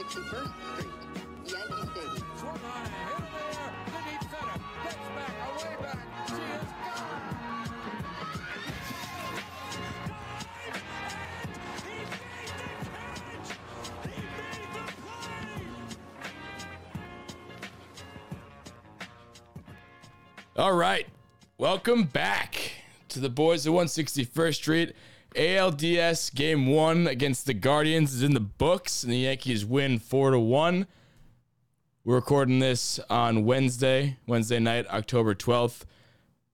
161st Street, Yankee Stadium. Swung on and hit in the to deep center. Gets back, away back. She is gone. All right. Welcome back to the boys of 161st Street. ALDS game one against the Guardians is in the books, and the Yankees win four to one. We're recording this on Wednesday, Wednesday night, October 12th.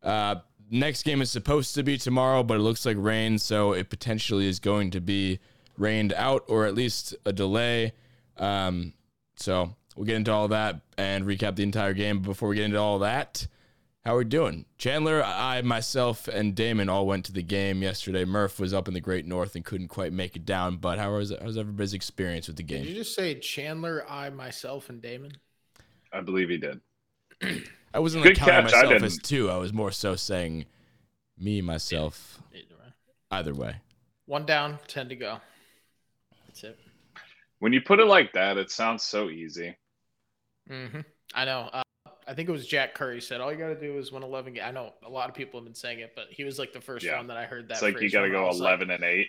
Uh, next game is supposed to be tomorrow, but it looks like rain, so it potentially is going to be rained out or at least a delay. Um, so we'll get into all that and recap the entire game. But before we get into all that, how are we doing? Chandler, I, myself, and Damon all went to the game yesterday. Murph was up in the Great North and couldn't quite make it down. But how was, how was everybody's experience with the game? Did you just say Chandler, I, myself, and Damon? I believe he did. I wasn't Good like, counting catch. I myself as didn't. two. I was more so saying me, myself, Either way. either way. One down, ten to go. That's it. When you put it like that, it sounds so easy. hmm I know. Uh, I think it was Jack Curry said all you got to do is win 11 games. I know a lot of people have been saying it, but he was like the first Yeah. one that I heard that. It's like you got to go was like, 11 and 8.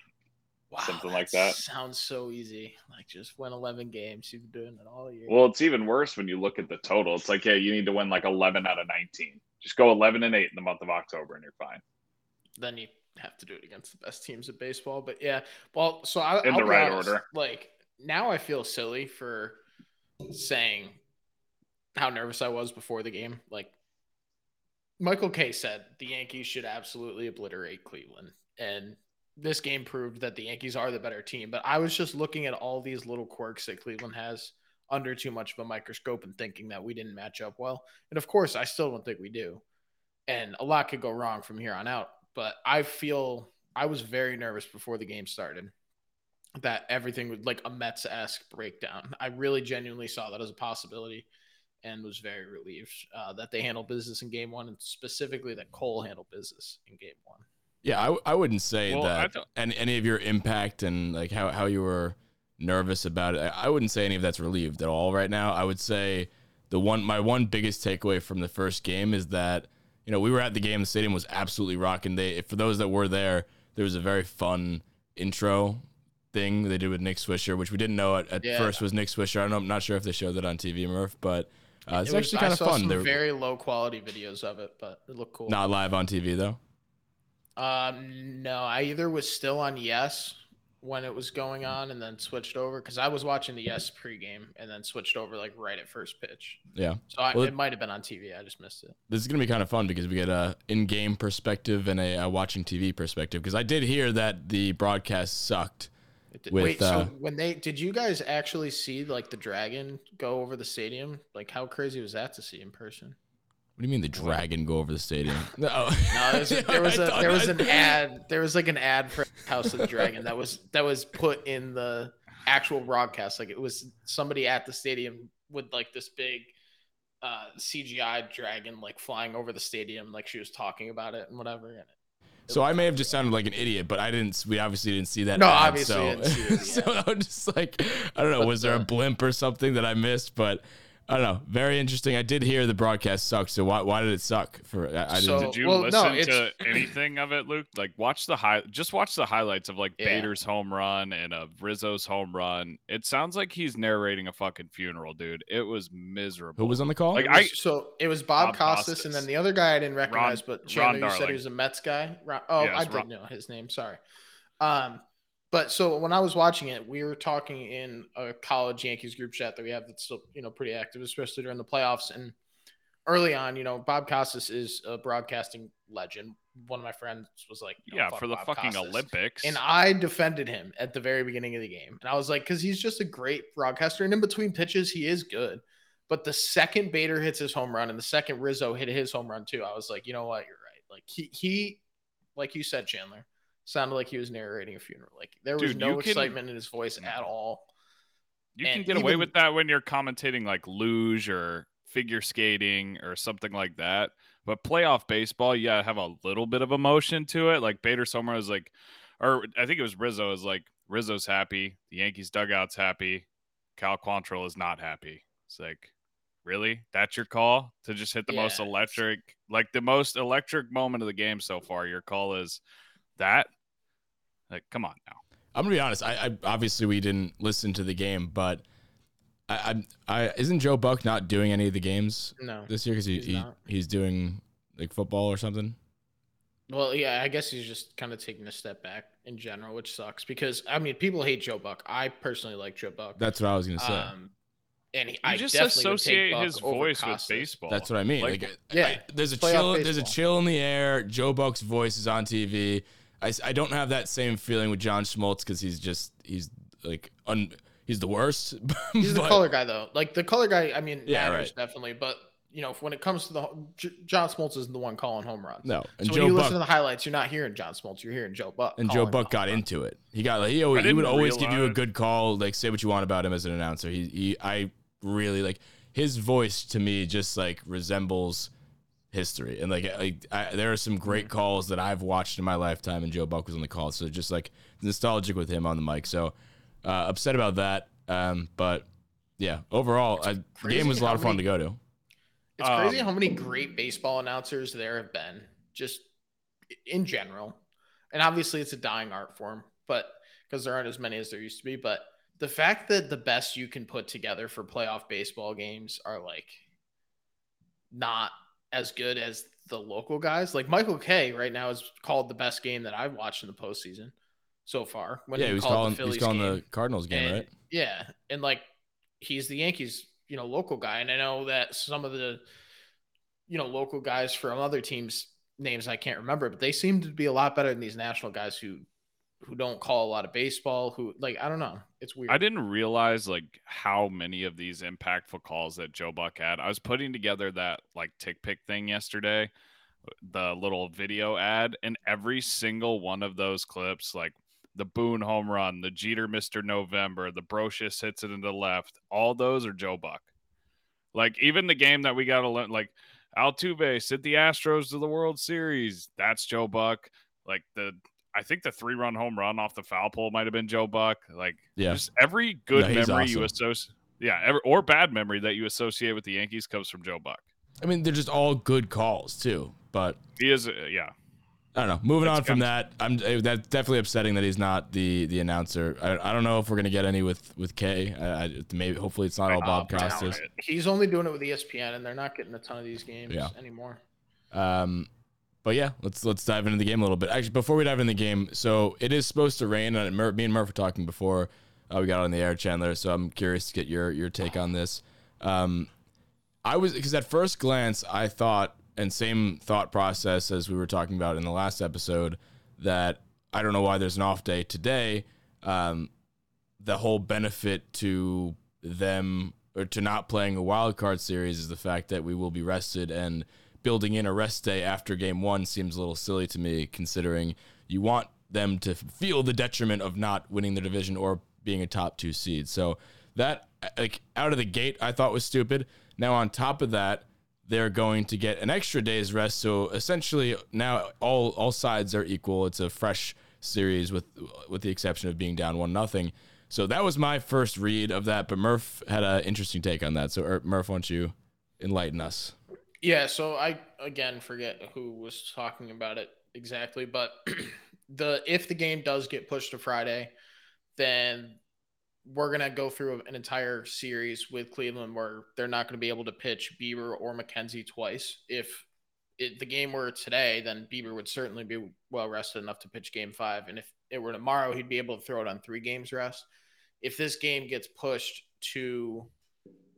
wow, something like that. Sounds so easy. Like just win 11 games. You've been doing it all year. Well, it's even worse when you look at the total. It's like, yeah, you need to win like 11 out of 19. Just go 11 and 8 in the month of October and you're fine. then you have to do it against the best teams of baseball. But yeah, well, so I, In I'll the right honest, order. Like now, I feel silly for saying how nervous I was before the game. Like Michael Kay said, the Yankees should absolutely obliterate Cleveland, and this game proved that the Yankees are the better team. But I was just looking at all these little quirks that Cleveland has under too much of a microscope and thinking that we didn't match up well. And of course, I still don't think we do. And a lot could go wrong from here on out. But I feel I was very nervous before the game started that everything would like a Mets esque breakdown. I really genuinely saw that as a possibility and was very relieved uh, that they handled business in game one and specifically that Cole handled business in game one. Yeah, I, w- I wouldn't say Well, that thought- any, any of your impact and like how, how you were nervous about it. I I wouldn't say any of that's relieved at all right now. I would say the one my one biggest takeaway from the first game is that you know we were at the game. The stadium was absolutely rocking. They for those that were there, there was a very fun intro thing they did with Nick Swisher, which we didn't know at, at Yeah. first was Nick Swisher. I don't know, I'm not sure if they showed that on TV, Murph, but uh, it's It was- actually kind of fun. Some They're very low quality videos of it, but it looked cool. not live on TV though. Um, no, I either was still on Yes when it was going on and then switched over because I was watching the Yes pregame and then switched over like right at first pitch. Yeah. So I, Well, it might have been on TV. I just missed it. this is gonna be kind of fun because we get a in-game perspective and a, uh watching TV perspective. Because I did hear that the broadcast sucked. With, Wait, uh, so when they did you guys actually see like the dragon go over the stadium? Like how crazy was that to see in person? What do you mean the dragon go over the stadium? No, No, there was, a, there was, I a, there was an ad. There was like an ad for House of the Dragon that was that was put in the actual broadcast. Like it was somebody at the stadium with like this big uh, CGI dragon like flying over the stadium, like she was talking about it and whatever. And So I may have just sounded like an idiot, but I didn't. We obviously didn't see that. No, ad, obviously so, you didn't see it, so. I was just like, I don't know. Was there a blimp or something that I missed? But I don't know. Very interesting. I did hear the broadcast sucked. So why why did it suck? For I, I So- didn't. Did you well, listen it's- to anything of it, Luke? Like, watch the high, just watch the highlights of like Yeah. Bader's home run and of Rizzo's home run. It sounds like he's narrating a fucking funeral, dude. It was miserable. Who was on the call? Like, it was- I- so it was Bob, Bob Costas, and then the other guy I didn't recognize, but Chandler, you said he was a Mets guy. Ron, oh, Yes, I did Ron- know his name. Sorry. Um, but so when I was watching it, we were talking in a college Yankees group chat that we have that's still you know pretty active, especially during the playoffs. And early on, you know, Bob Costas is a broadcasting legend. One of my friends was like, yeah, for the Bob fucking Costas." Olympics. And I defended him at the very beginning of the game. And I was like, because he's just a great broadcaster. And in between pitches, he is good. But the second Bader hits his home run and the second Rizzo hit his home run too, I was like, you know what? You're right. Like he, he like you said, Chandler, sounded like he was narrating a funeral. Like there was Dude, no you can- excitement in his voice at all. you and can get away with that when you're commentating like luge or figure skating or something like that. But playoff baseball, yeah, have a little bit of emotion to it. Like Bader Sommer was like, or I think it was Rizzo is like Rizzo's happy, the Yankees dugout's happy. Cal Quantrill is not happy. It's like, really? That's your call to just hit the most electric, like the most electric moment of the game so far. Your call is that? Like, come on now. I'm gonna be honest. I, I obviously we didn't listen to the game, but I, I, I isn't Joe Buck not doing any of the games No. this year because he, He's he he's doing like football or something. Well, yeah, I guess he's just kind of taking a step back in general, which sucks because I mean, people hate Joe Buck. I personally like Joe Buck. That's what I was gonna say. Um, and he, You I just definitely would take associate his voice with baseball. That's what I mean. Like, Like, yeah, I- there's a playoff chill. There's a chill in the air. Joe Buck's voice is on TV. I, s- I don't have that same feeling with John Smoltz because he's just he's like un, he's the worst. He's the color guy, though. Like the color guy, I mean, Yeah, matters definitely. But you know, when it comes to the J- John Smoltz isn't the one calling home runs. No, and so Joe when you Buck listen to the highlights, you're not hearing John Smoltz. You're hearing Joe Buck. and Joe Buck the home got run. into it. He got like he always, he would didn't always give you a good call. Like say what you want about him as an announcer. He he I really like his voice to me just like resembles history. And like I, I, there are some great calls that I've watched in my lifetime and Joe Buck was on the call. So just like nostalgic with him on the mic. So uh, upset about that um, but yeah overall I, the game was a lot of fun many- to go to. It's crazy Um, how many great baseball announcers there have been, just in general. And obviously, it's a dying art form, but because there aren't as many as there used to be. But the fact that the best you can put together for playoff baseball games are like not as good as the local guys. Like Michael Kay right now is called the best game that I've watched in the postseason so far. When yeah he was called calling the he was Phillies calling game. the Cardinals game And- right Yeah, and like he's the Yankees, you know, local guy, and I know that some of the, you know, local guys from other teams names I can't remember, but they seem to be a lot better than these national guys who, who don't call a lot of baseball. Who like I don't know, it's weird. I didn't realize like how many of these impactful calls that Joe Buck had. I was putting together that like tick pick thing yesterday, the little video ad, and every single one of those clips, like the Boone home run, the Jeter Mr. November, the Brosius hits it into the left, all those are Joe Buck. Like even the game that we got to learn, like Altuve sent the Astros to the World Series, that's Joe Buck. Like the I think the three run home run off the foul pole might have been Joe Buck. Like Yeah. just every good No, he's memory you associate, yeah, every, or bad memory that you associate with the Yankees comes from Joe Buck. I mean they're just all good calls too but He is, uh, yeah. I don't know. Moving It's on from that, I'm uh, that's definitely upsetting that he's not the the announcer. I, I don't know if we're gonna get any with with Kay. I, I, maybe hopefully it's not all Bob Costas. He's only doing it with ESPN, and they're not getting a ton of these games Yeah. anymore. Um, but yeah, let's let's dive into the game a little bit. Actually, before we dive into the game, so it is supposed to rain. And me and Murph were talking before uh, we got on the air, Chandler. So I'm curious to get your your take on this. Um, I was because at first glance I thought, and same thought process as we were talking about in the last episode, that I don't know why there's an off day today. Um, the whole benefit to them or to not playing a wild card series is the fact that we will be rested and building in a rest day after game one seems a little silly to me considering you want them to feel the detriment of not winning the division or being a top two seed. So that like out of the gate I thought was stupid. Now on top of that, they're going to get an extra day's rest. So essentially now all all sides are equal. It's a fresh series with with the exception of being down one nothing. So that was my first read of that. But Murph had an interesting take on that. So Murph, why don't you enlighten us? Yeah, so I again forget who was talking about it exactly, but the if the game does get pushed to Friday, then we're gonna go through an entire series with Cleveland where they're not gonna be able to pitch Bieber or McKenzie twice. If it, the game were today, then Bieber would certainly be well rested enough to pitch Game Five, and if it were tomorrow, he'd be able to throw it on three games rest. If this game gets pushed to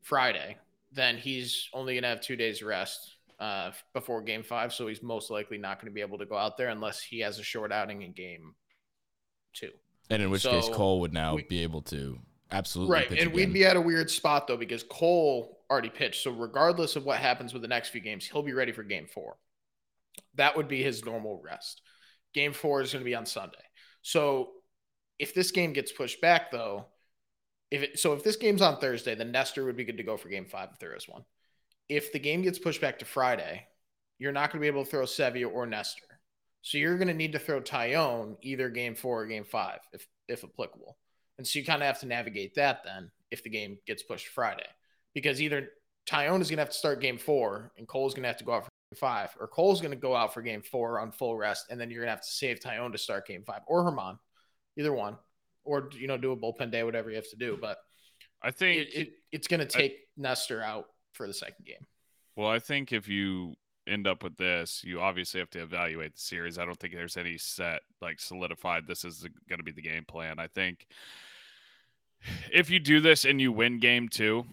Friday, then he's only going to have two days rest uh, before game five. So he's most likely not going to be able to go out there unless he has a short outing in game two. And in which case, Cole would now we- be able to absolutely Right. pitch And we'd be at a weird spot, though, because Cole already pitched. So regardless of what happens with the next few games, he'll be ready for game four. That would be his normal rest. Game four is going to be on Sunday. So if this game gets pushed back, though, if it, so if this game's on Thursday, then Nestor would be good to go for game five if there is one. If the game gets pushed back to Friday, you're not going to be able to throw Sevilla or Nestor. So you're going to need to throw Taillon either game four or game five, if if applicable. And so you kind of have to navigate that then. if the game gets pushed Friday, because either Taillon is going to have to start game four and Cole's going to have to go out for game five, or Cole's going to go out for game four on full rest, and then you're going to have to save Taillon to start game five, or Herman, either one, or you know do a bullpen day, whatever you have to do. But I think it, it, it's going to take Nestor out for the second game. Well, I think if you end up with this, you obviously have to evaluate the series. I don't think there's any set, like solidified, this is going to be the game plan. I think if you do this and you win game two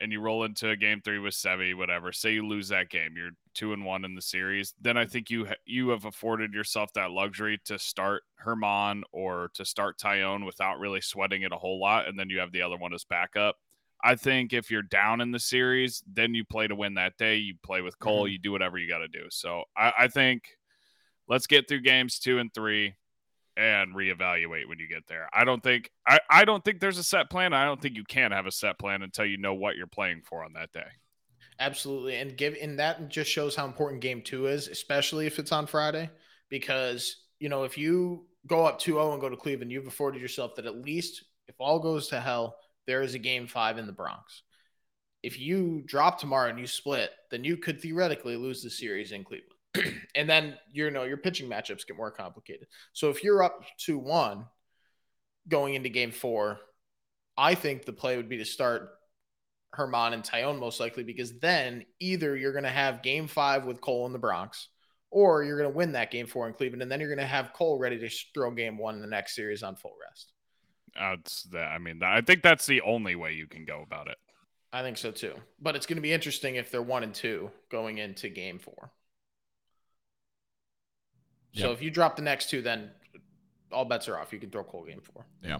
and you roll into a game three with Sevy, whatever, say you lose that game, you're two and one in the series, then I think you ha- you have afforded yourself that luxury to start Herman or to start Taillon without really sweating it a whole lot, and then you have the other one as backup. I think if you're down in the series, then you play to win that day. You play with Cole. Mhm. You do whatever you got to do. So I, I think let's get through games two and three and reevaluate when you get there. I don't think I, I don't think there's a set plan. I don't think you can have a set plan until you know what you're playing for on that day. Absolutely. And give and that just shows how important game two is, especially if it's on Friday. Because, you know, if you go up 2-0 and go to Cleveland, you've afforded yourself that at least if all goes to hell, there is a game five in the Bronx. If you drop tomorrow and you split, then you could theoretically lose the series in Cleveland. and then you know your pitching matchups get more complicated. So if you're up 2-1 going into game four, I think the play would be to start Herman and Taillon most likely because then either you're going to have game five with Cole in the Bronx or you're going to win that game four in Cleveland. And then you're going to have Cole ready to throw game one in the next series on full rest. Uh, it's that. I mean, I think that's the only way you can go about it. I think so too. But it's going to be interesting if they're one and two going into game four. So if you drop the next two, then all bets are off. You can throw Cole game four. Yeah.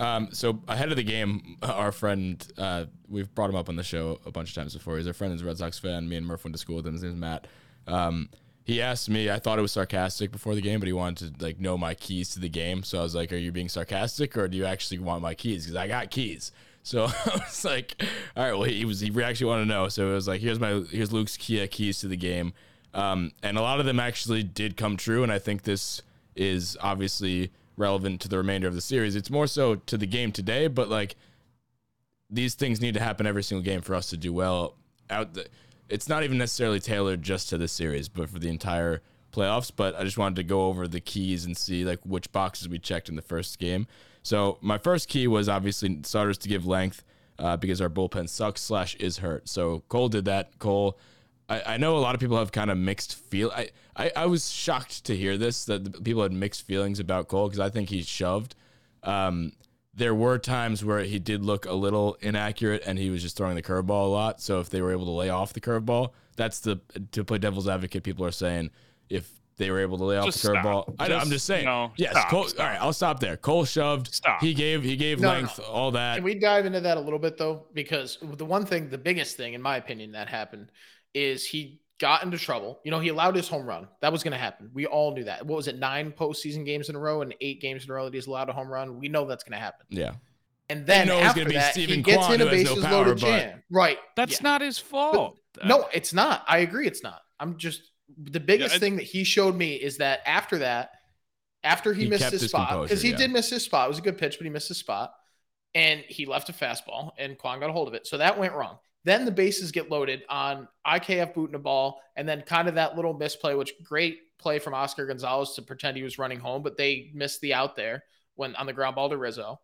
Um, so ahead of the game, our friend, uh, we've brought him up on the show a bunch of times before. He's our friend, he's a Red Sox fan. Me and Murph went to school with him. His name's Matt. Um, he asked me, I thought it was sarcastic before the game, but he wanted to like know my keys to the game. So I was like, Are you being sarcastic or do you actually want my keys? Because I got keys. So I was like, all right, well, he was he actually wanted to know. So it was like, here's my here's Luke's Kia keys to the game. Um, and a lot of them actually did come true, and I think this is obviously relevant to the remainder of the series. It's more so to the game today, but like these things need to happen every single game for us to do well. Out, the, it's not even necessarily tailored just to this series, but for the entire playoffs. But I just wanted to go over the keys and see like which boxes we checked in the first game. So my first key was obviously starters to give length uh, because our bullpen sucks slash is hurt. So Cole did that. Cole. I, I know a lot of people have kind of mixed feel. I, I, I was shocked to hear this that the people had mixed feelings about Cole because I think he's shoved. Um, there were times where he did look a little inaccurate and he was just throwing the curveball a lot. So if they were able to lay off the curveball, that's the to play devil's advocate. People are saying if they were able to lay off Just the curveball, stop. I, am Just, just saying. no, yes, stop, Cole, stop. all right, I'll stop there. Cole shoved. Stop. He gave he gave No, no, length, no. all that. Can we dive into that a little bit though? Because the one thing, the biggest thing, in my opinion, that happened is he got into trouble. You know, he allowed his home run. That was going to happen. We all knew that. What was it? Nine postseason games in a row and eight games in a row that he's allowed a home run. We know that's going to happen. yeah, And then know after gonna that, Steven he gets Kwan in a who has no bases power, loaded jam. Right. That's Yeah. not his fault. No, it's not. I agree. It's not. I'm just the biggest I- thing that he showed me is that after that, after he, He missed his his spot, because he yeah. did miss his spot. It was a good pitch, but he missed his spot, and he left a fastball, and Kwan got a hold of it. So that went wrong. Then the bases get loaded on IKF booting a ball, and then kind of that little misplay, which great play from Oscar Gonzalez to pretend he was running home, but they missed the out there when on the ground ball to Rizzo.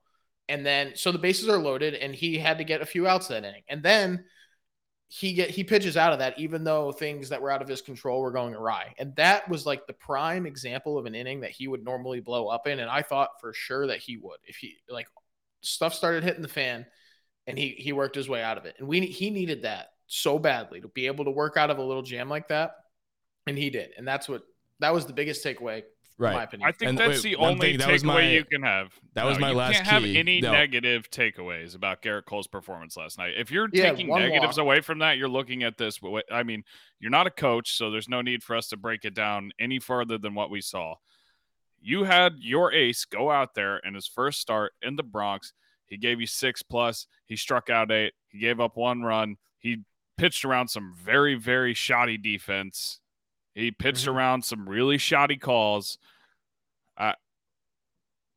And then so the bases are loaded, and he had to get a few outs that inning. And then he get he pitches out of that, even though things that were out of his control were going awry. And that was like the prime example of an inning that he would normally blow up in. And I thought for sure that he would if he like stuff started hitting the fan and he he worked his way out of it. And we he needed that so badly to be able to work out of a little jam like that. And he did. And that's what that was the biggest takeaway, in my right. opinion. I think And that's wait, the only thing, takeaway my- you can have. that was my you last You can't have key. any No. negative takeaways about Gerrit Cole's performance last night. If you're Yeah, taking negatives walk. away from that, you're looking at this. wa- I mean, you're not a coach, so there's no need for us to break it down any further than what we saw. You had your ace go out there in his first start in the Bronx. He gave you six plus. He struck out eight. He gave up one run. He pitched around some very, very shoddy defense. He pitched Mhm. around some really shoddy calls. Uh,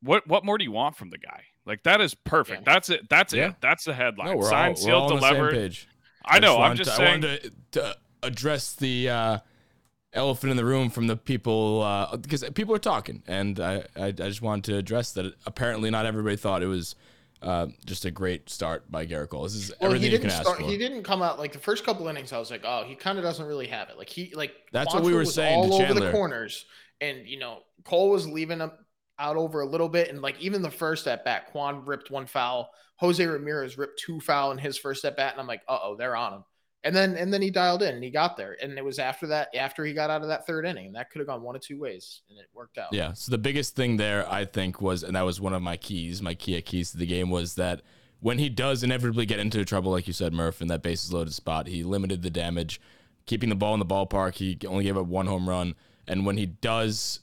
what what more do you want from the guy? Like that is perfect. Yeah. That's it. That's Yeah. it. That's the headline. No, we're Signed, sealed, all same delivered. page. I know. I'm just to- saying. I wanted to, to address the uh, elephant in the room from the people uh, because people are talking, and I, I I just wanted to address that. Apparently, not everybody thought it was uh, just a great start by Gerrit Cole. This is Well, everything he you can didn't ask for. He didn't come out like the first couple innings. I was like, oh, he kind of doesn't really have it. Like he like That's what we were saying all to over the corners, and you know Cole was leaving him out over a little bit, and like even the first at bat, Kwan ripped one foul. Jose Ramirez ripped two foul in his first at bat, and I'm like, uh oh, they're on him. And then and then he dialed in and he got there, and it was after that after he got out of that third inning, that could have gone one of two ways, and it worked out. Yeah. So the biggest thing there, I think, was, and that was one of my keys, my key keys to the game was that when he does inevitably get into trouble, like you said, Murph, in that bases loaded spot, he limited the damage, keeping the ball in the ballpark. He only gave up one home run. And when he does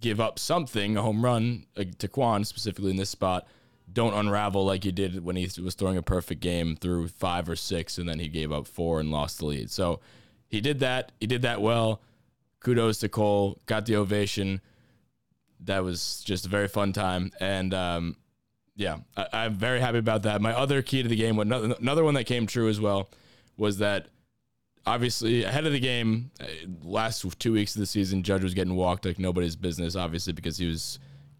give up something, a home run uh, to Kwan, specifically in this spot, don't unravel like he did when he was throwing a perfect game through five or six, and then he gave up four and lost the lead. So he did that. He did that well. Kudos to Cole. Got the ovation that was just a very fun time. And um, yeah, I, I'm very happy about that. My other key to the game, another, another one that came true as well, was that obviously ahead of the game, uh, last two weeks of the season, Judge was getting walked like nobody's business, obviously because he was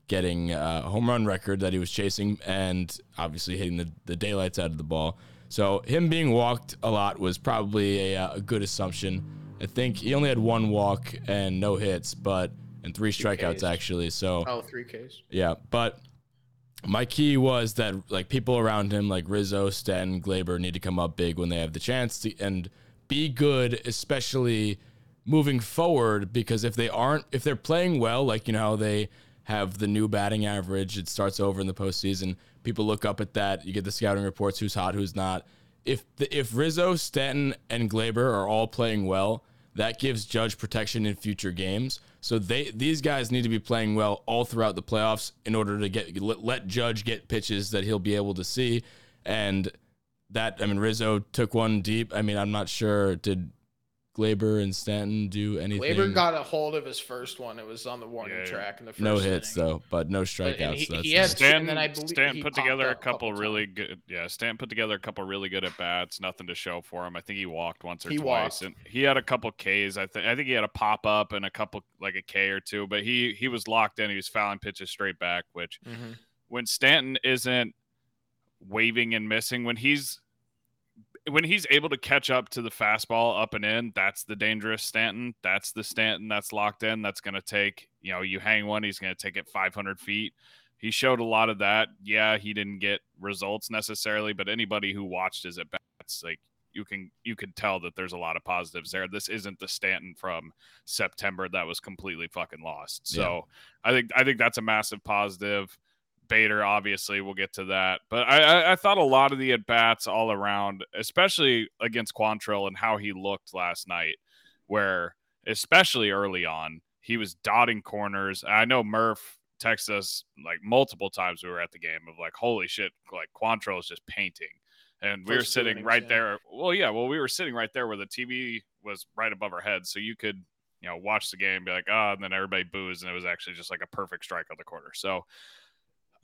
getting a home run record that he was chasing and obviously hitting the, the daylights out of the ball. So him being walked a lot was probably a, uh, a good assumption. I think he only had one walk and no hits, but and three strikeouts Ks. actually. So Oh, three Ks. yeah, but my key was that like people around him, like Rizzo, Stanton, Gleyber, need to come up big when they have the chance to and be good, especially moving forward. Because if they aren't, if they're playing well, like you know how they have the new batting average, it starts over in the postseason. People look up at that. You get the scouting reports: who's hot, who's not. If the, if Rizzo, Stanton, and Gleyber are all playing well, that gives Judge protection in future games. So they these guys need to be playing well all throughout the playoffs in order to get let, let Judge get pitches that he'll be able to see. And that I mean Rizzo took one deep. I mean I'm not sure did Gleyber and Stanton do anything. Gleyber got a hold of his first one. It was on the warning Yeah, yeah. track in the first no hits inning. though, but no strikeouts. and he- so that's he had nice. And then I believe Stan he put together a couple couple really good. Yeah, Stan put together a couple really good at bats. Nothing to show for him. I think he walked once or He twice, walked. and he had a couple Ks. I think I think he had a pop up and a couple like a K or two. But he he was locked in. He was fouling pitches straight back. Which Mhm. when Stanton isn't waving and missing, when he's when he's able to catch up to the fastball up and in, that's the dangerous Stanton. That's the Stanton that's locked in. That's going to take, you know, you hang one, he's going to take it 500 feet. He showed a lot of that. Yeah, he didn't get results necessarily, but anybody who watched his at bats, like you can you can tell that there's a lot of positives there. This isn't the Stanton from September that was completely fucking lost. So I think I think that's a massive positive. Bader, obviously, we'll get to that. But I, I, I thought a lot of the at bats all around, especially against Quantrill and how he looked last night, where especially early on, he was dotting corners. I know Murph texted us like multiple times we were at the game of like, holy shit, like Quantrill is just painting. And we were First sitting innings, right yeah. there. Well, yeah, well, we were sitting right there where the TV was right above our heads. So you could, you know, watch the game, be like, oh, and then everybody boos, and it was actually just like a perfect strike on the corner. So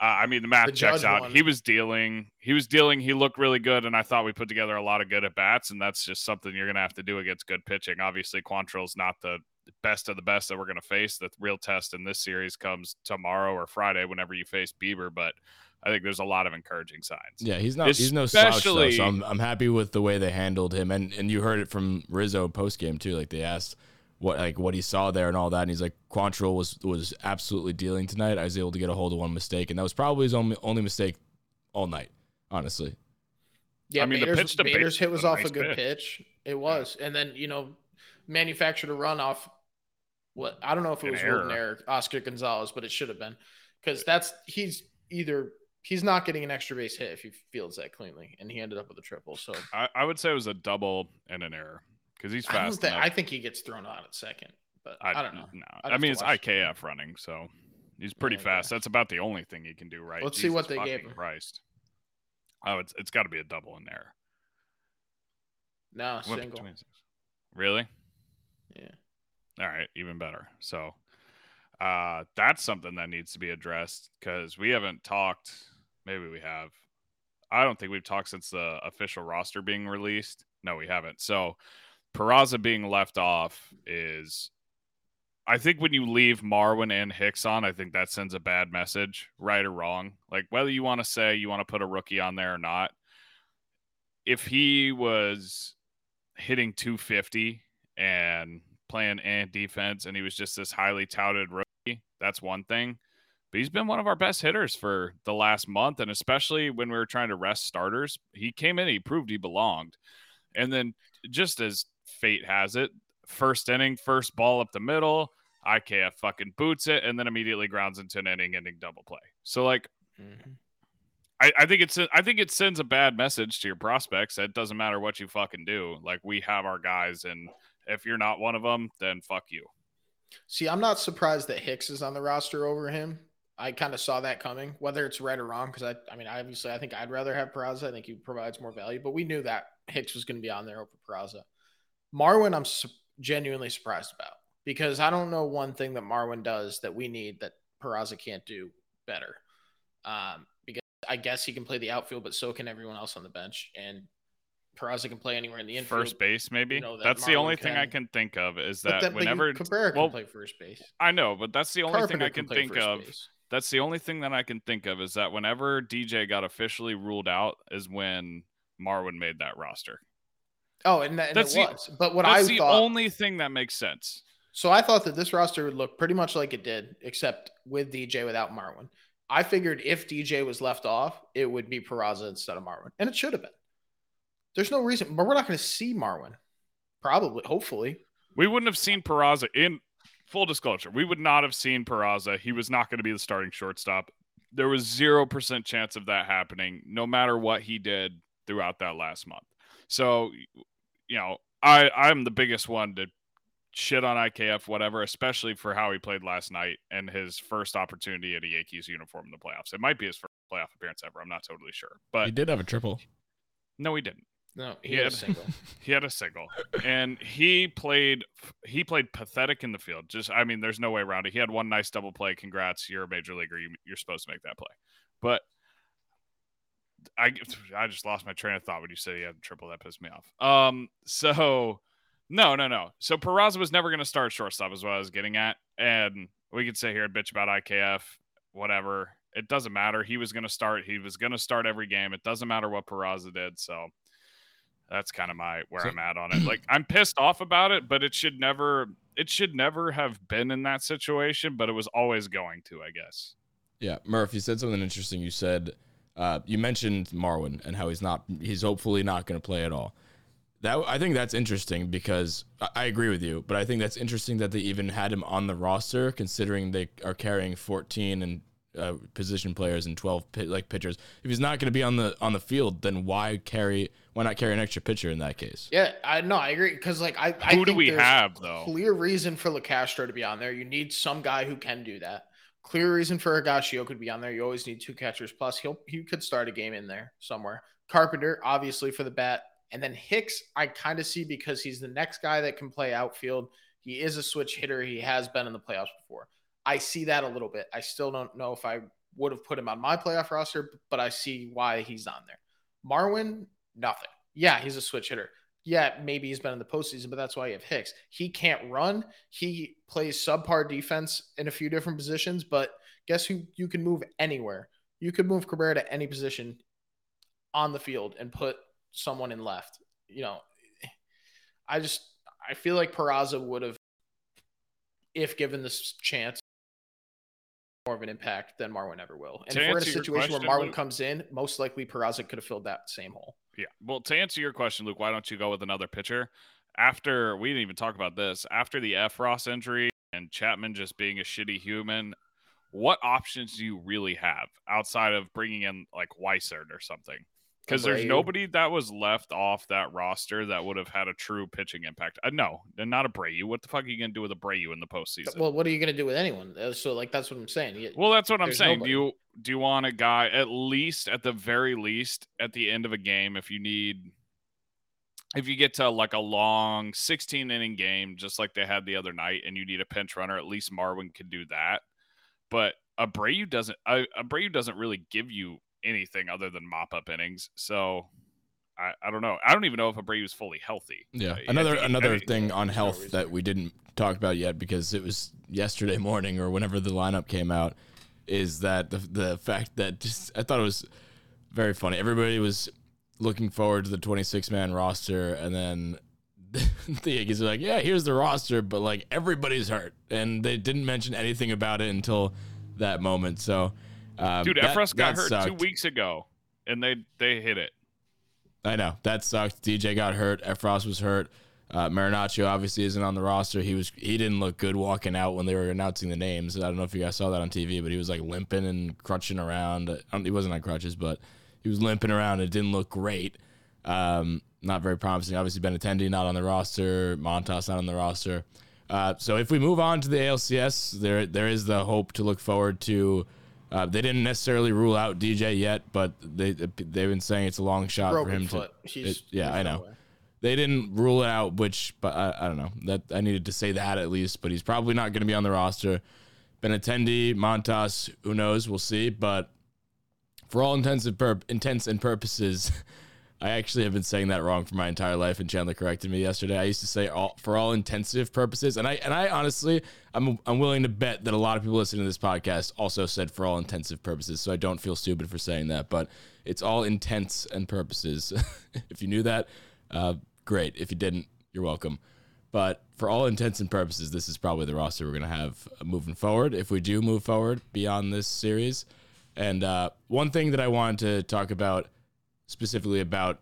uh, I mean, the math The checks out. one. He was dealing. He was dealing. He looked really good, and I thought we put together a lot of good at bats, and that's just something you're gonna have to do against good pitching. Obviously, Quantrill's not the best of the best that we're gonna face. The real test in this series comes tomorrow or Friday, whenever you face Bieber. But I think there's a lot of encouraging signs. Yeah, he's not. He's no slouch though. Especially- So I'm, I'm happy with the way they handled him, and and you heard it from Rizzo post game too. Like they asked what like what he saw there and all that, and he's like Quantrill was was absolutely dealing tonight. I was able to get a hold of one mistake, and that was probably his only only mistake all night. Honestly, Yeah, I mean, the Bader's, pitch to Bader Bader's hit was was a off nice a good pitch. pitch. It was, and then you know, manufactured a run off. What I don't know if it An was ruled an error. error, Oscar Gonzalez, but it should have been because that's he's either he's not getting an extra base hit if he fields that cleanly, and he ended up with a triple. So I, I would say it was a double and an error because he's I fast. think enough. I think he gets thrown out at second, but I, don't know. No, I mean it's watch IKF running, so he's pretty Yeah, fast. okay. That's about the only thing he can do right. Let's see what they gave him. Christ. Oh, it's it's got to be a double in there. No, Went single. Really? Yeah. All right, even better. So uh that's something that needs to be addressed because we haven't talked Maybe we have. I don't think we've talked since the official roster being released. No, we haven't. So Peraza being left off is I think when you leave Marwin and Hicks on, I think that sends a bad message, right or wrong. Like whether you want to say you want to put a rookie on there or not, if he was hitting 250 and playing and defense and he was just this highly touted rookie, that's one thing. But he's been one of our best hitters for the last month. And especially when we were trying to rest starters, he came in, he proved he belonged. And then just as fate has it, first inning, first ball up the middle, IKF fucking boots it and then immediately grounds into an inning ending double play. So like Mhm. I, I think it's I think it sends a bad message to your prospects. It doesn't matter what you fucking do. Like we have our guys, and if you're not one of them, then fuck you. See, I'm not surprised that Hicks is on the roster over him. I kind of saw that coming, whether it's right or wrong. Because I, I mean, obviously, I think I'd rather have Peraza. I think he provides more value, but we knew that Hicks was going to be on there over Peraza. Marwin, I'm su- genuinely surprised about because I don't know one thing that Marwin does that we need that Peraza can't do better. Um, because I guess he can play the outfield, but so can everyone else on the bench, and Peraza can play anywhere in the infield. First base, maybe. know that That's the Marlon only thing I can. can think of is that then- you- whenever Cabrera can well, play first base. I know, but that's the only thing I can play think of. base. That's the only thing that I can think of is that whenever DJ got officially ruled out is when Marwin made that roster. Oh, and, that, and That's it the- was. But what That's I the thought, only thing that makes sense. so I thought that this roster would look pretty much like it did, except with DJ without Marwin. I figured if DJ was left off, it would be Peraza instead of Marwin, and it should have been. There's no reason, but we're not going to see Marwin. Probably, hopefully. We wouldn't have seen Peraza in full disclosure. We would not have seen Peraza. He was not going to be the starting shortstop. There was 0% chance of that happening, no matter what he did throughout that last month. So, you know, I, I'm the biggest one to shit on IKF, whatever, especially for how he played last night and his first opportunity at a Yankees uniform in the playoffs. It might be his first playoff appearance ever. I'm not totally sure. But he did have a triple. no, he didn't. No, he Yeah. had a single. He had a single, and he played. He played pathetic in the field. Just, I mean, there's no way around it. He had one nice double play. Congrats, you're a major leaguer. You, you're supposed to make that play. But I, I just lost my train of thought when you said he had a triple. That pissed me off. Um, so no, no, no. So Peraza was never going to start shortstop, is what I was getting at. And we could sit here and bitch about IKF, whatever. It doesn't matter. He was going to start. He was going to start every game. It doesn't matter what Peraza did. So that's kind of my where So- I'm at on it. Like I'm pissed off about it, but it should never it should never have been in that situation, but it was always going to, I guess. Yeah, Murph, you said something interesting. You said uh, you mentioned Marwin and how he's not he's hopefully not going to play at all. That I think that's interesting because I, I agree with you, but I think that's interesting that they even had him on the roster considering they are carrying 14 and uh, position players and 12 pi- like pitchers. If he's not going to be on the on the field, then why carry why not carry an extra pitcher in that case? Yeah, I know. I agree because like I, I Who do we have though? Clear reason for Locastro to be on there. You need some guy who can do that. Clear reason for Higashio could be on there. You always need two catchers. Plus, he'll he could start a game in there somewhere. Carpenter, obviously for the bat, and then Hicks, I kind of see because he's the next guy that can play outfield. He is a switch hitter. He has been in the playoffs before. I see that a little bit. I still don't know if I would have put him on my playoff roster, but I see why he's on there. Marwin, nothing. Yeah, he's a switch hitter yeah, maybe he's been in the postseason, but that's why you have Hicks. He can't run. He plays subpar defense in a few different positions, but guess who you can move anywhere? You could move Cabrera to any position on the field and put someone in left. You know, I just I feel like Peraza would have, if given this chance, more of an impact than Marwin ever will. And To if we're in a situation where question, Marwin Luke- comes in, most likely Peraza could have filled that same hole. Yeah. Well, to answer your question, Luke, why don't you go with another pitcher? After we didn't even talk about this, after the Effross injury and Chapman just being a shitty human, what options do you really have outside of bringing in like Weissert or something? Because there's nobody that was left off that roster that would have had a true pitching impact. Uh, no, not Abreu. What the fuck are you gonna do with a Abreu in the postseason? Well, what are you going to do with anyone? Uh, So, like, that's what I'm saying. You- Well, that's what I'm saying. nobody. Do you do you want a guy at least at the very least at the end of a game if you need if you get to like a long 16 inning game just like they had the other night and you need a pinch runner, at least Marwin can do that. But Abreu doesn't Abreu doesn't really give you anything other than mop up innings. So I, I don't know. I don't even know if Abreu was fully healthy. Yeah. Uh, Another another thing on health reason. that we didn't talk about yet because it was yesterday morning or whenever the lineup came out is that the the fact that just I thought it was very funny. Everybody was looking forward to the 26 man roster and then the Yankees are like, "Yeah, here's the roster," but like everybody's hurt and they didn't mention anything about it until that moment. So um, Dude, that- Effross got hurt two weeks ago, and they they hit it. I know that sucked. DJ got hurt. Effross was hurt. Uh, Marinaccio obviously isn't on the roster. He was he didn't look good walking out when they were announcing the names. I don't know if you guys saw that on TV, but he was like limping and crutching around. He wasn't on crutches, but he was limping around. It didn't look great. Um, not very promising. Obviously, Benintendi not on the roster. Montas not on the roster. Uh, so if we move on to the ALCS, there there is the hope to look forward to. Uh, they didn't necessarily rule out DJ yet, but they they've been saying it's a long shot for him foot. to. It- yeah, I know. They didn't rule it out, which, but I, I don't know. That I needed to say that at least. But he's probably not going to be on the roster. Benintendi, Montas, who knows? We'll see. But for all intents and pur- intents and purposes, I actually have been saying that wrong for my entire life, and Chandler corrected me yesterday. I used to say all for all intensive purposes, and I and I honestly, I'm I'm willing to bet that a lot of people listening to this podcast also said for all intensive purposes. So I don't feel stupid for saying that, but it's all intents and purposes. if you knew that, uh, great. If you didn't, you're welcome. But for all intents and purposes, this is probably the roster we're going to have moving forward. If we do move forward beyond this series, and uh, one thing that I wanted to talk about specifically about,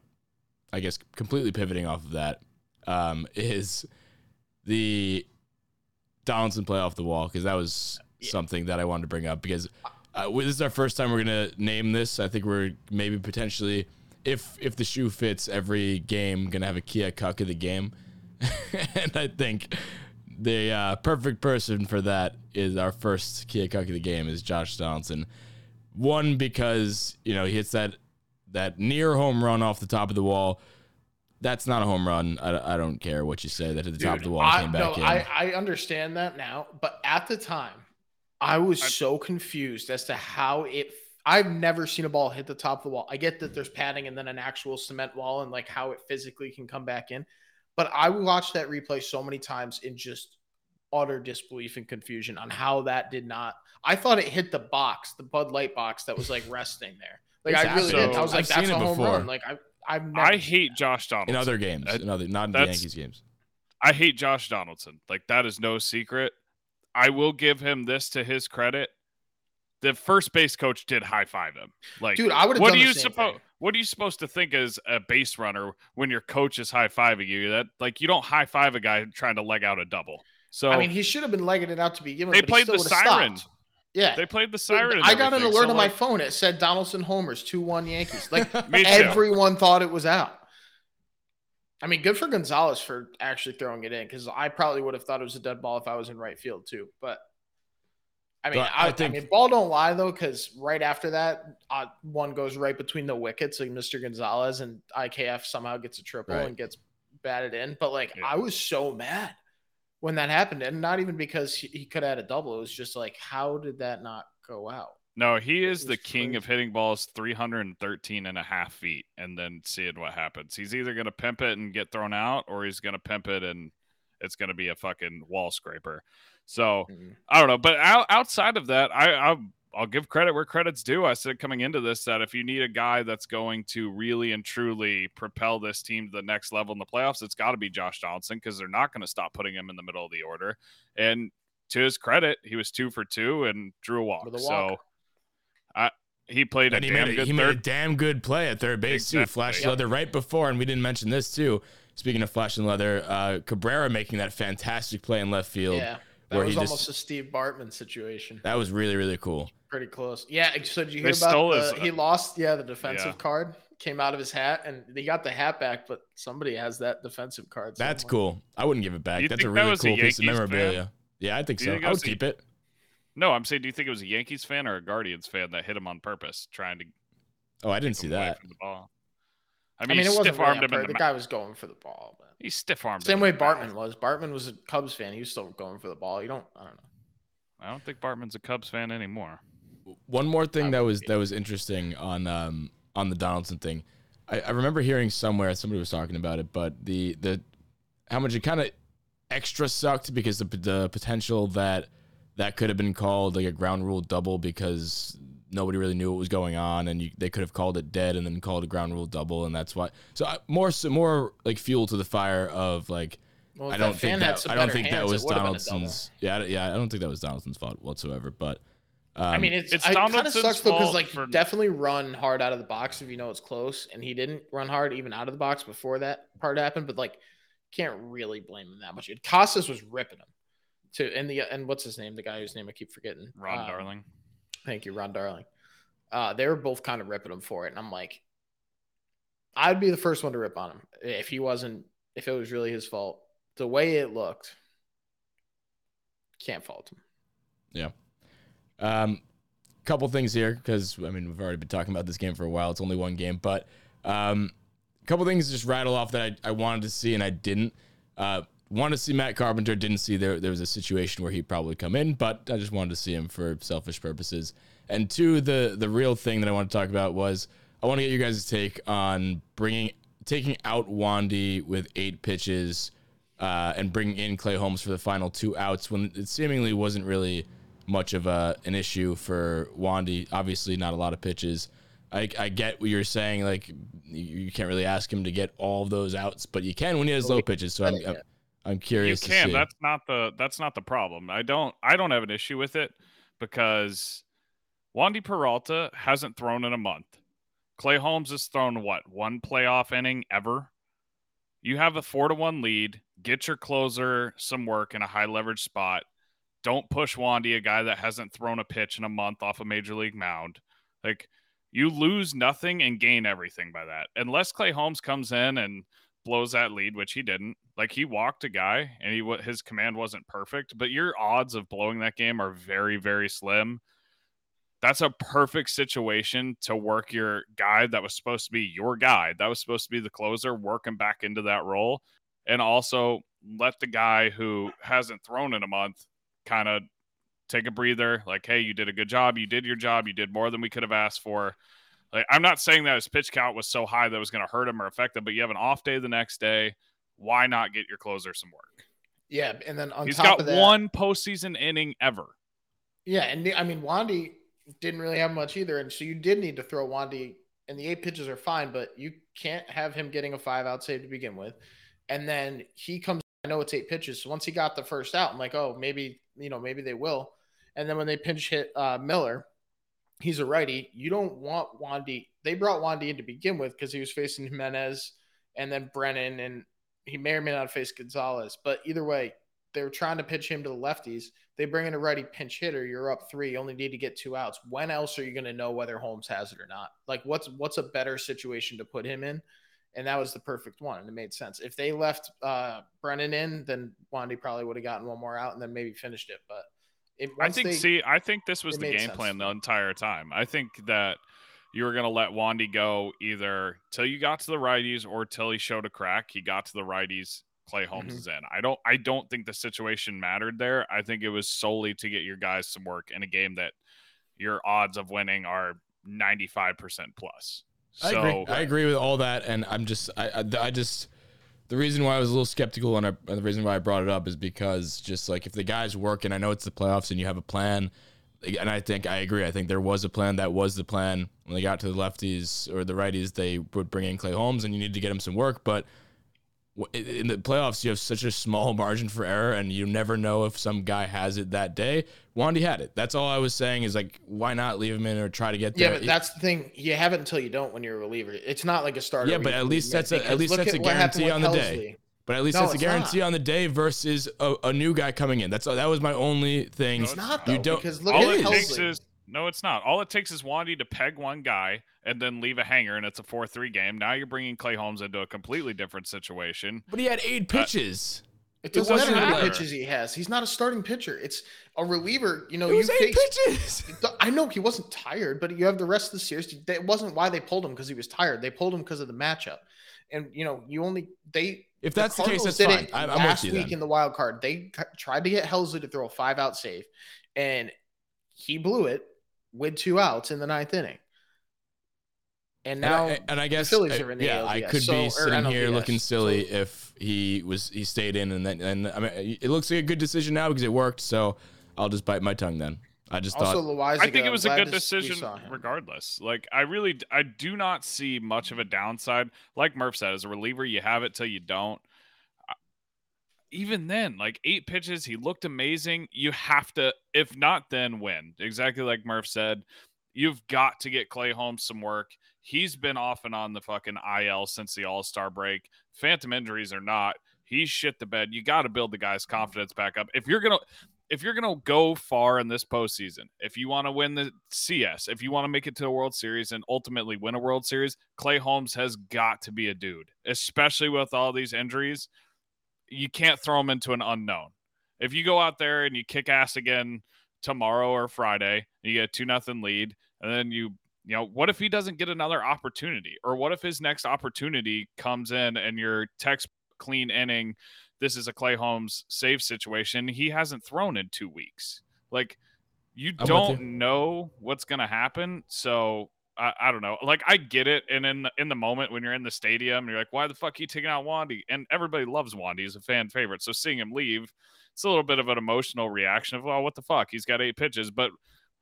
I guess, completely pivoting off of that, um, is the Donaldson play off the wall because that was something that I wanted to bring up because uh, this is our first time we're gonna name this. I think we're maybe potentially, if if the shoe fits, every game gonna have a Kia Cuck of the game, and I think the uh, perfect person for that is our first Kia Cuck of the game is Josh Donaldson. One because you know he hits that that near home run off the top of the wall. That's not a home run. I, I don't care what you say. That at the top of the wall I, came back no, in. I, I understand that now, but at the time, I was so confused as to how it. I've never seen a ball hit the top of the wall. I get that there's padding and then an actual cement wall and like how it physically can come back in, but I watched that replay so many times in just utter disbelief and confusion on how that did not. I thought it hit the box, the Bud Light box that was like resting there. Like I really Exactly. did. I was like, I've that's seen a home before. run. Like I, I've never I hate. Josh Donaldson. in other games, That- in other not in the Yankees games. I hate Josh Donaldson. Like that is no secret. I will give him this to his credit. The first base coach did high five him. Like, Dude, I would've What done are you same supposed? What are you supposed to think as a base runner when your coach is high fiving you? That like you don't high five a guy trying to leg out a double. So I mean, he should have been legging it out to begin with. They but he played still the siren. stopped. Yeah, they played the siren. I got an alert so, on my like, phone. It said Donaldson homers two one Yankees. Like everyone thought it was out. I mean, good for Gonzalez for actually throwing it in because I probably would have thought it was a dead ball if I was in right field too. But I mean, But I, I I think- mean, ball don't lie though, because right after that, uh, one goes right between the wickets, like Mr. Gonzalez, and IKF somehow gets a triple Right. and gets batted in. But like, Yeah. I was so mad when that happened, and not even because he, he could had a double. It was just like, how did that not go out? No, he is the king of hitting balls 313 and a half feet and then seeing what happens. He's either going to pimp it and get thrown out or he's going to pimp it and it's going to be a fucking wall scraper. So Mhm. I don't know. But out, outside of that, I, I'll, I'll give credit where credit's due. I said coming into this that if you need a guy that's going to really and truly propel this team to the next level in the playoffs, it's got to be Josh Donaldson because they're not going to stop putting him in the middle of the order. And to his credit, he was two for two and drew a walk. With a So. I he played a And he damn made, a, good he made a damn good play at third base too. Exactly. Flash Yep. leather right before, and we didn't mention this too. Speaking of flash and leather, uh, Cabrera making that fantastic play in left field. Yeah, that where was he just- almost a Steve Bartman situation. That was really really cool. Pretty close. Yeah. So did you They hear about stole the, his- he lost? Yeah, the defensive Yeah. card came out of his hat, and he got the hat back, but somebody has that defensive card. That's cool. I wouldn't give it back. You That's a think that really a cool piece of Yankees fan? memorabilia. Yeah, I think Do so. think I would was a- keep it. No, I'm saying, do you think it was a Yankees fan or a Guardians fan that hit him on purpose, trying to Oh, I didn't see that. from the ball? I I mean, mean, it wasn't armed really him the, the guy was going for the ball. But. He stiff armed. Same way Bartman was. Bartman was a Cubs fan. He was still going for the ball. You don't. I don't know. I don't think Bartman's a Cubs fan anymore. One more thing that was that was interesting on um on the Donaldson thing. I, I remember hearing somewhere somebody was talking about it, but the the how much it kind of extra sucked because the the potential that that could have been called like a ground rule double because nobody really knew what was going on and you, they could have called it dead and then called a ground rule double and that's why so I, more so more like fuel to the fire of like Well, I that don't think that I don't think that was would've been a double. Donaldson's yeah yeah I don't think that was Donaldson's fault whatsoever but um, I mean, it's, It's it kind of Donaldson's sucks though because like for- definitely run hard out of the box if you know it's close, and he didn't run hard even out of the box before that part happened. But like, can't really blame him that much. Casas was ripping him to and the and what's his name? The guy whose name I keep forgetting. Ron Um, Darling. Thank you, Ron Darling. Uh, they were both kind of ripping him for it, and I'm like, I'd be the first one to rip on him if he wasn't if it was really his fault. The way it looked, can't fault him. Um, couple things here because I mean we've already been talking about this game for a while. It's only one game, but um, couple things just rattle off that I, I wanted to see and I didn't. Uh, wanted to see Matt Carpenter. Didn't see there there was a situation where he'd probably come in, but I just wanted to see him for selfish purposes. And two, the the real thing that I want to talk about was I want to get you guys' take on bringing taking out Wandy with eight pitches uh, and bringing in Clay Holmes for the final two outs when it seemingly wasn't really much of a an issue for Wandy. Obviously, not a lot of pitches. I, I get what you're saying. Like you, you can't really ask him to get all of those outs, but you can when he has low pitches. So I'm I'm, I'm You curious to can. see. That's not the that's not the problem. I don't I don't have an issue with it because Wandy Peralta hasn't thrown in a month. Clay Holmes has thrown what one playoff inning ever. You have a four to one lead. Get your closer some work in a high leverage spot. Don't push Wandy, a guy that hasn't thrown a pitch in a month off a major league mound. Like you lose nothing and gain everything by that. Unless Clay Holmes comes in and blows that lead, which he didn't. Like he walked a guy and he his command wasn't perfect, but your odds of blowing that game are very very slim. That's a perfect situation to work your guy that was supposed to be your guy. That was supposed to be the closer, working back into that role and also let the guy who hasn't thrown in a month kind of take a breather like hey you did a good job you did your job you did more than we could have asked for like i'm not saying that his pitch count was so high that it was going to hurt him or affect him but you have an off day the next day why not get your closer some work Yeah, and then on he's top got of that, one postseason inning ever Yeah, and I mean Wandy didn't really have much either, and so you did need to throw Wandy. And the eight pitches are fine, but you can't have him getting a five out save to begin with. And then he comes. I know it's eight pitches, so once he got the first out, I'm like, oh, maybe you know, maybe they will. And then when they pinch hit uh, Miller, he's a righty. You don't want Wandy. They brought Wandy in to begin with because he was facing Gimenez and then Brennan, and he may or may not face Gonzalez. But either way, they were trying to pitch him to the lefties. They bring in a righty pinch hitter. You're up three. You only need to get two outs. When else are you going to know whether Holmes has it or not? Like, what's what's a better situation to put him in? And that was the perfect one. And it made sense. If they left uh, Brennan in, then Wandy probably would have gotten one more out and then maybe finished it. But it, I think. they- see, I think this was the game sense. plan the entire time. I think that you were going to let Wandy go either till you got to the righties or till he showed a crack. He got to the righties. Clay Holmes Mhm. is in. I don't. I don't think the situation mattered there. I think it was solely to get your guys some work in a game that your odds of winning are ninety five percent plus. I So agree. I agree with all that, and I'm just, I, I, I just, the reason why I was a little skeptical and, I, and the reason why I brought it up is because just like if the guys work, and I know it's the playoffs, and you have a plan, and I think I agree. I think there was a plan. That was the plan when they got to the lefties or the righties. They would bring in Clay Holmes, and you need to get him some work, but. W- in- In the playoffs, you have such a small margin for error, and you never know if some guy has it that day. Wandy had it. That's all I was saying. Is like, why not leave him in or try to get there? yeah, but that's the thing. You have it until you don't when you're a reliever. It's not like a starter. Yeah, but at least that's a- at least that's a guarantee on the day. But at least No, that's a guarantee not. on the day versus a, a new guy coming in. That's that was my only thing. It's not You don't- because look all at it takes Helsley. is no, it's not. All it takes is Wandy to peg one guy and then leave a hanger, and it's a four-three game. Now you're bringing Clay Holmes into a completely different situation. But he had eight Uh, pitches. It doesn't doesn't matter how many pitches he has. He's not a starting pitcher. It's a reliever. You know, it you eight face. pitches. I know he wasn't tired, but you have the rest of the series. That wasn't why they pulled him because he was tired. They pulled him because of the matchup. And you know, you only they. If that's the, case, that's did fine. it I, I'm with last you week then. in the wild card. They c- tried to get Helsley to throw a five out save, and he blew it. With two outs in the ninth inning. And And now I, and I guess Phillies uh, are in the yeah, I could so- be sitting here looking silly so- if he was he stayed in and then and I mean it looks like a good decision now because it worked. So I'll just bite my tongue then. I just also thought Loaisiga, I think it was a good to s- we decision regardless. Like I really I do not see much of a downside. Like Murph said, as a reliever, you have it till you don't. Even then, like eight pitches, he looked amazing. You have to, if not, then win. Exactly like Murph said. You've got to get Clay Holmes some work. He's been off and on the fucking IL since the All Star break. Phantom injuries or not, he's shit the bed. You got to build the guy's confidence back up. If you're gonna, if you're gonna go far in this postseason, if you want to win the CS, if you want to make it to the World Series and ultimately win a World Series, Clay Holmes has got to be a dude, especially with all these injuries. You can't throw him into an unknown. If you go out there and you kick ass again tomorrow or Friday, you get a two nothing lead, and then you you know what if he doesn't get another opportunity, or what if his next opportunity comes in and your text clean inning this is a Clay Holmes save situation. He hasn't thrown in two weeks. Like you I'm don't you. know what's gonna happen. So I, I don't know. Like I get it. And in the, in the moment when you're in the stadium, you're like, why the fuck are you taking out Wandy? And everybody loves Wandy. He's a fan favorite. So seeing him leave, it's a little bit of an emotional reaction of, well, what the fuck? He's got eight pitches. But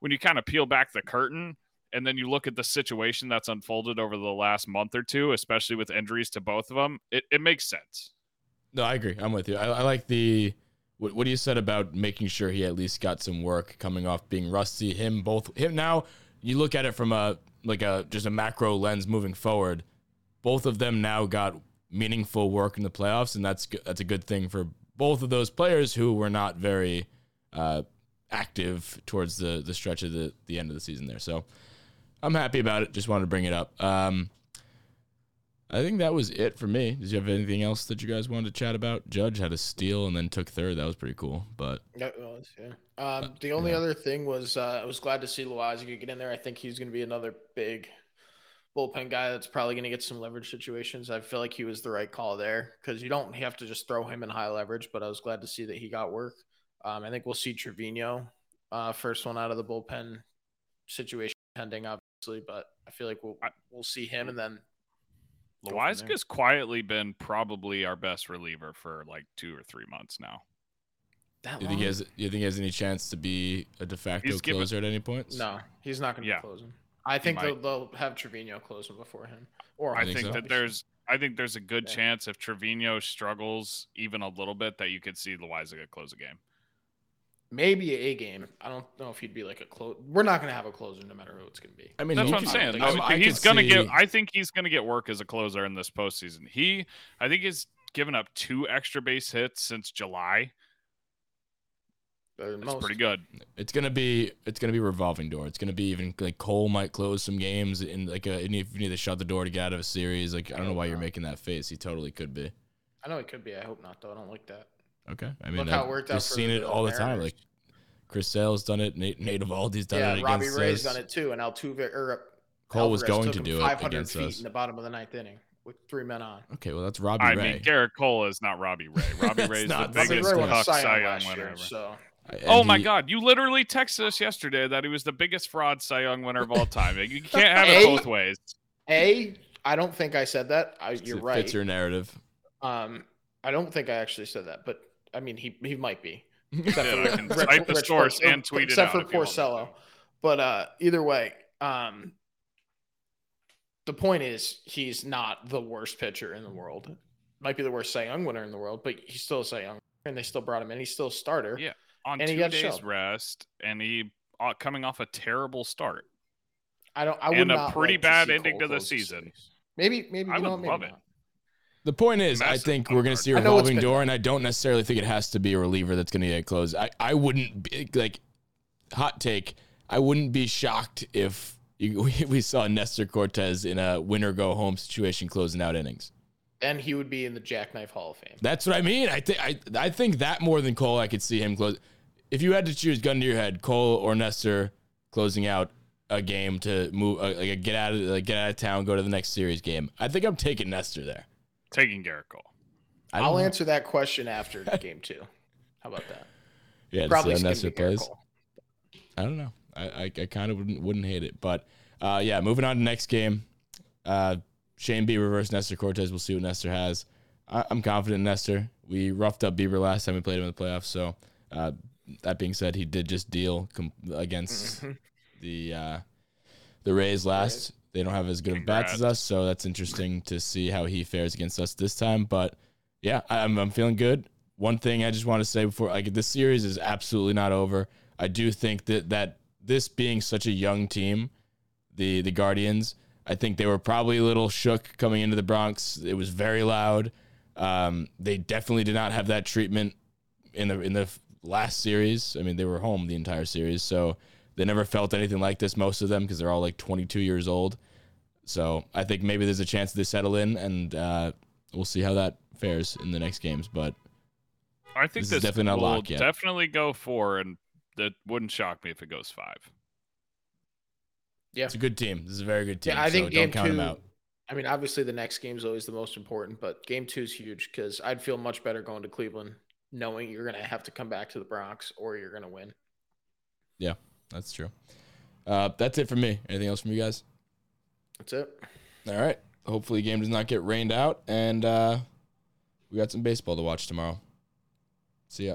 when you kind of peel back the curtain and then you look at the situation that's unfolded over the last month or two, especially with injuries to both of them, it, it makes sense. no, I agree. I'm with you. I, I like the what, what you said about making sure he at least got some work coming off being rusty. Him both him now. You look at it from a like a just a macro lens moving forward. Both of them now got meaningful work in the playoffs, and that's that's a good thing for both of those players who were not very uh, active towards the the stretch of the the end of the season there. So I'm happy about it. Just wanted to bring it up. Um, I think that was it for me. Did you have anything else that you guys wanted to chat about? Judge had a steal and then took third. That was pretty cool. But Yeah, was, yeah. Um, the only yeah. other thing was uh, I was glad to see Loaisiga get in there. I think he's going to be another big bullpen guy that's probably going to get some leverage situations. I feel like he was the right call there because you don't have to just throw him in high leverage. But I was glad to see that he got work. Um, I think we'll see Trivino uh, first one out of the bullpen situation pending, obviously. But I feel like we'll we'll see him and then go from there. Loaisiga's quietly been probably our best reliever for like two or three months now. that you think he has you think he has any chance to be a de facto He's given- closer at any point? No, he's not going to Yeah. close him. I think they'll, they'll have Trivino close him before him. Or I think think so? that there's I think there's a good Yeah. chance if Trivino struggles even a little bit that you could see Loizaga close a game. Maybe a game. I don't know if he'd be like a close. We're not going to have a closer no matter who it's going to be. I mean, That's what I'm saying. I'm- I he's gonna get. I think he's gonna get work as a closer in this postseason. He, I think, he's given up two extra base hits since July. That's most. pretty good. It's gonna be it's gonna be revolving door. It's gonna be even like Cole might close some games and like a, and if you need to shut the door to get out of a series. Like I don't know why you're making that face. He totally could be. I know it could be. I hope not though. I don't like that. Okay, I mean Look how it I've worked out just for seen it all the time. Mariners. Like Chris Sale's done it. Nate Nate Eovaldi's done yeah, it Robbie against Ray's us. done it too, and Altuve or uh, Cole was going to do it 500 against feet us. in the bottom of the ninth inning with three men on. Okay, well that's Robbie Ray. I Ray. mean, Gerrit Cole is not Robbie Ray. Robbie It's Ray's the not. Robbie biggest Ray won Cy Cy Young Young winner year, ever. so And Oh my he- God! You literally texted us yesterday that he was the biggest fraud Cy Young winner of all time. You can't have it both ways. a. I don't think I said that. I, you're it right. Fits your narrative. Um, I don't think I actually said that, but I mean he he might be. Yeah, I can Rich- the Rich source Por- and tweet it except for if you want me to. Porcello. But uh, either way, um, the point is he's not the worst pitcher in the world. Might be the worst Cy Young winner in the world, but he's still a Cy Young, and they still brought him in. He's still a starter. Yeah. On And he two got days rest, and he uh, coming off a terrible start. I don't. I would not. And a pretty like bad see ending Cole to the season. Maybe, maybe I you know would maybe love it. not. The point is, I think we're going to see a know revolving door, and I don't necessarily think it has to be a reliever that's going to get closed. I, I wouldn't be like hot take. I wouldn't be shocked if you, we, we saw Nestor Cortes in a winner go home situation closing out innings. And he would be in the Jackknife Hall of Fame. That's what I mean. I think I I think that more than Cole, I could see him close. If you had to choose, gun to your head, Cole or Nestor closing out a game to move, uh, like a get out of like get out of town, go to the next series game. I think I'm taking Nestor there. Taking Garrett Cole. I I'll know. answer that question after game two. How about that? Yeah, to Probably see how it's gonna Nestor plays. Cole. I don't know. I I, I kind of wouldn't wouldn't hate it. But uh, yeah, moving on to next game. Uh, Shane Bieber versus Nestor Cortes. We'll see what Nestor has. I, I'm confident in Nestor. We roughed up Bieber last time we played him in the playoffs. So uh, that being said, he did just deal com- against the uh, the Rays last. They don't have as good of bats as us, so that's interesting to see how he fares against us this time. But yeah, I'm I'm feeling good. One thing I just want to say before like this series is absolutely not over. I do think that that this being such a young team, the the Guardians, I think they were probably a little shook coming into the Bronx. It was very loud. Um, they definitely did not have that treatment in the in the last series. I mean, they were home the entire series, so they never felt anything like this. Most of them because they're all like 22 years old. So I think maybe there's a chance they settle in, and uh, we'll see how that fares in the next games. But I think This this, is definitely not will locked yet. definitely go four, and that wouldn't shock me if it goes five. Yeah. it's a good team. This is a very good team. Yeah, I think so game don't count two. them out. I mean, obviously the next game is always the most important, but game two is huge because I'd feel much better going to Cleveland knowing you're gonna have to come back to the Bronx or you're gonna win. That's true. Uh, that's it for me. Anything else from you guys? That's it. All right. Hopefully, game does not get rained out, and uh, we got some baseball to watch tomorrow. See ya.